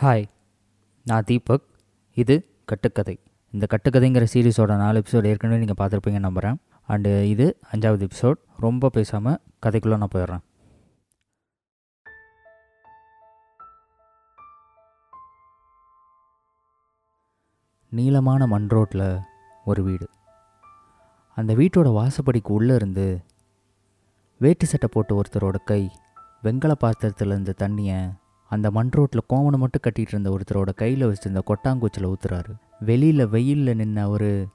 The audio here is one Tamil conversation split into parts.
ஹாய் நான் தீபக். இது கட்டுக்கதை. இந்த கட்டுக்கதைங்கிற சீரீஸோட நாலு எபிசோடு ஏற்கனவே நீங்கள் பார்த்துருப்பீங்கன்னு நம்புகிறேன் அண்டு இது அஞ்சாவது எபிசோட் ரொம்ப பேசாமல் கதைக்குள்ளே நான் போயிடுறேன். நீளமான மண் ரோட்டில் ஒரு வீடு. அந்த வீட்டோட வாசப்படிக்கு உள்ளே இருந்து வேட்டு சட்டை போட்டு ஒருத்தரோட கை வெங்கல பாத்திரத்தில் இருந்த தண்ணியை அந்த மண் ரோட்டில் கோவனை மட்டும் கட்டிகிட்டு இருந்த ஒருத்தரோட கையில் வச்சுருந்த கொட்டாங்குச்சியில் ஊற்றுறாரு வெளியில் வெயிலில் நின்ன அவர்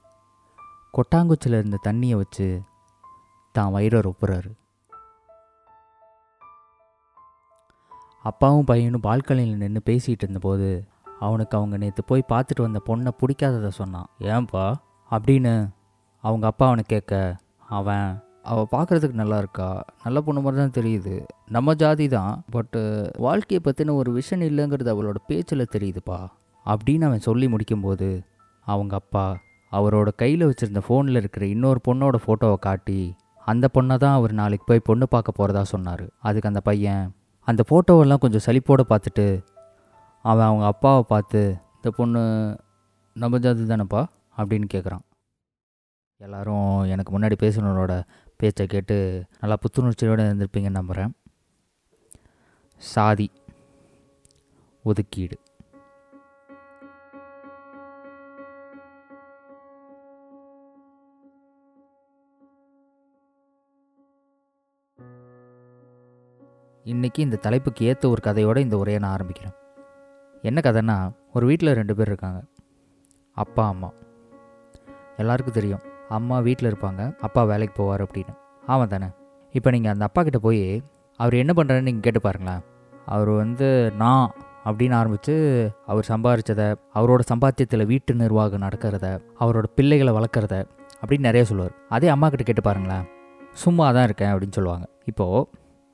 கொட்டாங்குச்சியில் இருந்த தண்ணியை வச்சு தான் வயிறை ரொப்புறாரு. அப்பாவும் பையனும் பால்கனியில் நின்று பேசிகிட்டு இருந்தபோது அவனுக்கு அவங்க நேற்று போய் பார்த்துட்டு வந்த பொண்ணை பிடிக்காததை சொன்னான். ஏன்பா? அப்படின்னு அவங்க அப்பா அவனை கேட்க அவன் அவள் பார்க்குறதுக்கு நல்லா இருக்கா? நல்ல பொண்ணு மாதிரி தான் தெரியுது. நம்ம ஜாதி தான் பட்டு வாழ்க்கையை பற்றின ஒரு விஷன் இல்லைங்கிறது அவளோட பேச்சில் தெரியுதுப்பா. அப்படின்னு அவன் சொல்லி முடிக்கும்போது அவங்க அப்பா அவரோட கையில் வச்சுருந்த ஃபோனில் இருக்கிற இன்னொரு பொண்ணோட ஃபோட்டோவை காட்டி அந்த பொண்ணை தான் அவர் நாளைக்கு போய் பொண்ணு பார்க்க போகிறதா சொன்னார். அதுக்கு அந்த பையன் அந்த ஃபோட்டோவெல்லாம் கொஞ்சம் சலிப்போடு பார்த்துட்டு அவன் அவங்க அப்பாவை பார்த்து இந்த பொண்ணு நம்ம ஜாதி தானேப்பா? அப்படின்னு கேட்குறான் எல்லாரும் எனக்கு முன்னாடி பேசுனவனோட பேச்சை கேட்டு நல்லா புத்துணர்ச்சியோடு இருந்திருப்பீங்கன்னு நம்புகிறேன். சாதி ஒதுக்கீடு. இன்றைக்கி இந்த தலைப்புக்கு ஏற்ற ஒரு கதையோடு இந்த உரையை நான் ஆரம்பிக்கிறேன். என்ன கதைன்னா ஒரு வீட்டில் ரெண்டு பேர் இருக்காங்க. அப்பா அம்மா. எல்லாருக்கும் தெரியும். அம்மா வீட்டில் இருப்பாங்க. அப்பா வேலைக்கு போவார் அப்படின்னு. ஆமாம் தானே? இப்போ நீங்கள் அந்த அப்பா கிட்டே போய் அவர் என்ன பண்ணுறாருன்னு நீங்கள் கேட்டு பாருங்களேன். அவர் வந்து நான் அப்படின்னு ஆரம்பித்து அவர் சம்பாரித்ததை அவரோட சம்பாத்தியத்தில் வீட்டு நிர்வாகம் நடக்கிறத அவரோட பிள்ளைகளை வளர்க்குறத அப்படின்னு நிறைய சொல்லுவார். அதே அம்மா கிட்ட கேட்டு பாருங்களேன். சும்மா தான் இருக்கேன் அப்படின்னு சொல்லுவாங்க. இப்போது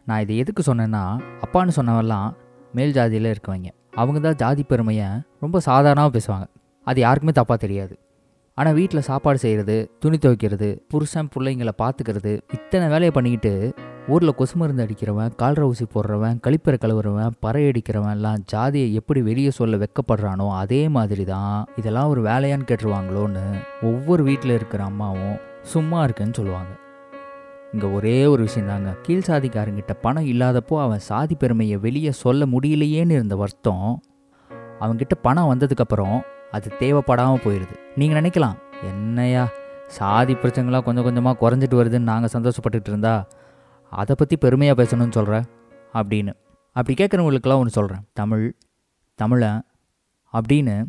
நான் இதை எதுக்கு சொன்னேன்னா அப்பான்னு சொன்னவெல்லாம் மேல் ஜாதியில் இருக்கவங்க. அவங்க தான் ஜாதி பெருமையை ரொம்ப சாதாரணமாக பேசுவாங்க. அது யாருக்குமே தப்பாக தெரியாது. ஆனால் வீட்டில் சாப்பாடு செய்கிறது துணி துவைக்கிறது புருஷன் பிள்ளைங்களை பார்த்துக்கிறது இத்தனை வேலையை பண்ணிக்கிட்டு ஊரில் கொசு மருந்து அடிக்கிறவன் கால்ற ஊசி போடுறவன் கழிப்பறை கழுவுறவன் பறை அடிக்கிறவன்லாம் ஜாதியை எப்படி வெளியே சொல்ல வெக்கப்படுறானோ அதே மாதிரி தான் இதெல்லாம் ஒரு வேலையான்னு கேட்டுருவாங்களோன்னு ஒவ்வொரு வீட்டில் இருக்கிற அம்மாவும் சும்மா இருக்குன்னு சொல்லுவாங்க. இங்கே ஒரே ஒரு விஷயம் தாங்க. கீழ் சாதிக்காரங்கிட்ட பணம் இல்லாதப்போ அவன் சாதி பெருமையை வெளியே சொல்ல முடியலையேன்னு இருந்த வருத்தம். அவன்கிட்ட பணம் வந்ததுக்கப்புறம் அது தேவைப்படாமல் போயிடுது நீங்கள் நினைக்கலாம் என்னையா சாதி பிரச்சனைலாம் கொஞ்சம் கொஞ்சமாக குறைஞ்சிட்டு வருதுன்னு நாங்கள் சந்தோஷப்பட்டுட்டு இருந்தா அதை பற்றி பெருமையாக பேசணும்னு சொல்கிறேன் அப்படின்னு. அப்படி கேட்குறவங்களுக்கெல்லாம் ஒன்று சொல்கிறேன் தமிழ் தமிழை அப்படின்னு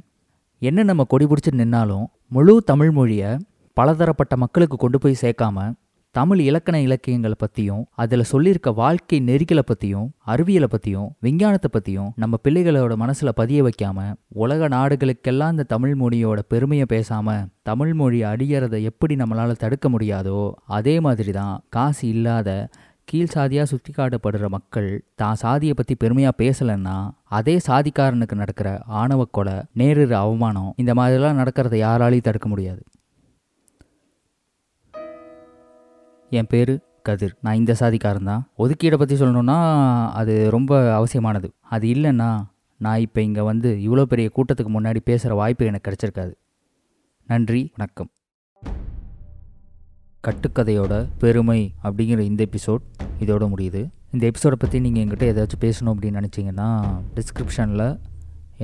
என்ன நம்ம கொடி பிடிச்சிட்டு நின்னாலும் முழு தமிழ் மொழியை பலதரப்பட்ட மக்களுக்கு கொண்டு போய் சேர்க்காம தமிழ் இலக்கண இலக்கியங்களை பற்றியும் அதில் சொல்லியிருக்க வாழ்க்கை நெறிகளை பற்றியும் அறிவியலை பற்றியும் விஞ்ஞானத்தை பற்றியும் நம்ம பிள்ளைகளோட மனசில் பதிய வைக்காம உலக நாடுகளுக்கெல்லாம் இந்த தமிழ் மொழியோட பெருமையை பேசாமல் தமிழ் மொழி அடியறதை எப்படி நம்மளால் தடுக்க முடியாதோ அதே மாதிரி தான் காசு இல்லாத கீழ் சாதியாக சுற்றி காட்டப்படுற மக்கள் தான் சாதியை பற்றி பெருமையாக பேசலைன்னா அதே சாதிக்காரனுக்கு நடக்கிற ஆணவ கொலை நேரிற அவமானம் இந்த மாதிரிலாம் நடக்கிறத யாராலையும் தடுக்க முடியாது. என் பேர் கதிர். நான் இந்த சாதிக்காரன் தான். ஒதுக்கீடை பற்றி சொல்லணுன்னா அது ரொம்ப அவசியமானது. அது இல்லைன்னா நான் இப்போ இங்கே வந்து இவ்வளோ பெரிய கூட்டத்துக்கு முன்னாடி பேசுகிற வாய்ப்பு எனக்கு கிடச்சிருக்காது. நன்றி வணக்கம். கட்டுக்கதையோட பெருமை அப்படிங்கிற இந்த எபிசோட் இதோட முடியுது. இந்த எபிசோடை பற்றி நீங்கள் எங்கிட்ட ஏதாச்சும் பேசணும் அப்படின்னு நினச்சிங்கன்னா டிஸ்கிரிப்ஷனில்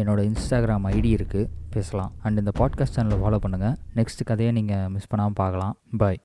என்னோடய இன்ஸ்டாகிராம் ஐடி இருக்குது பேசலாம். அண்ட் இந்த பாட்காஸ்ட் சேனலை ஃபாலோ பண்ணுங்கள் நெக்ஸ்ட் கதையை நீங்கள் மிஸ் பண்ணாமல் பார்க்கலாம். பாய்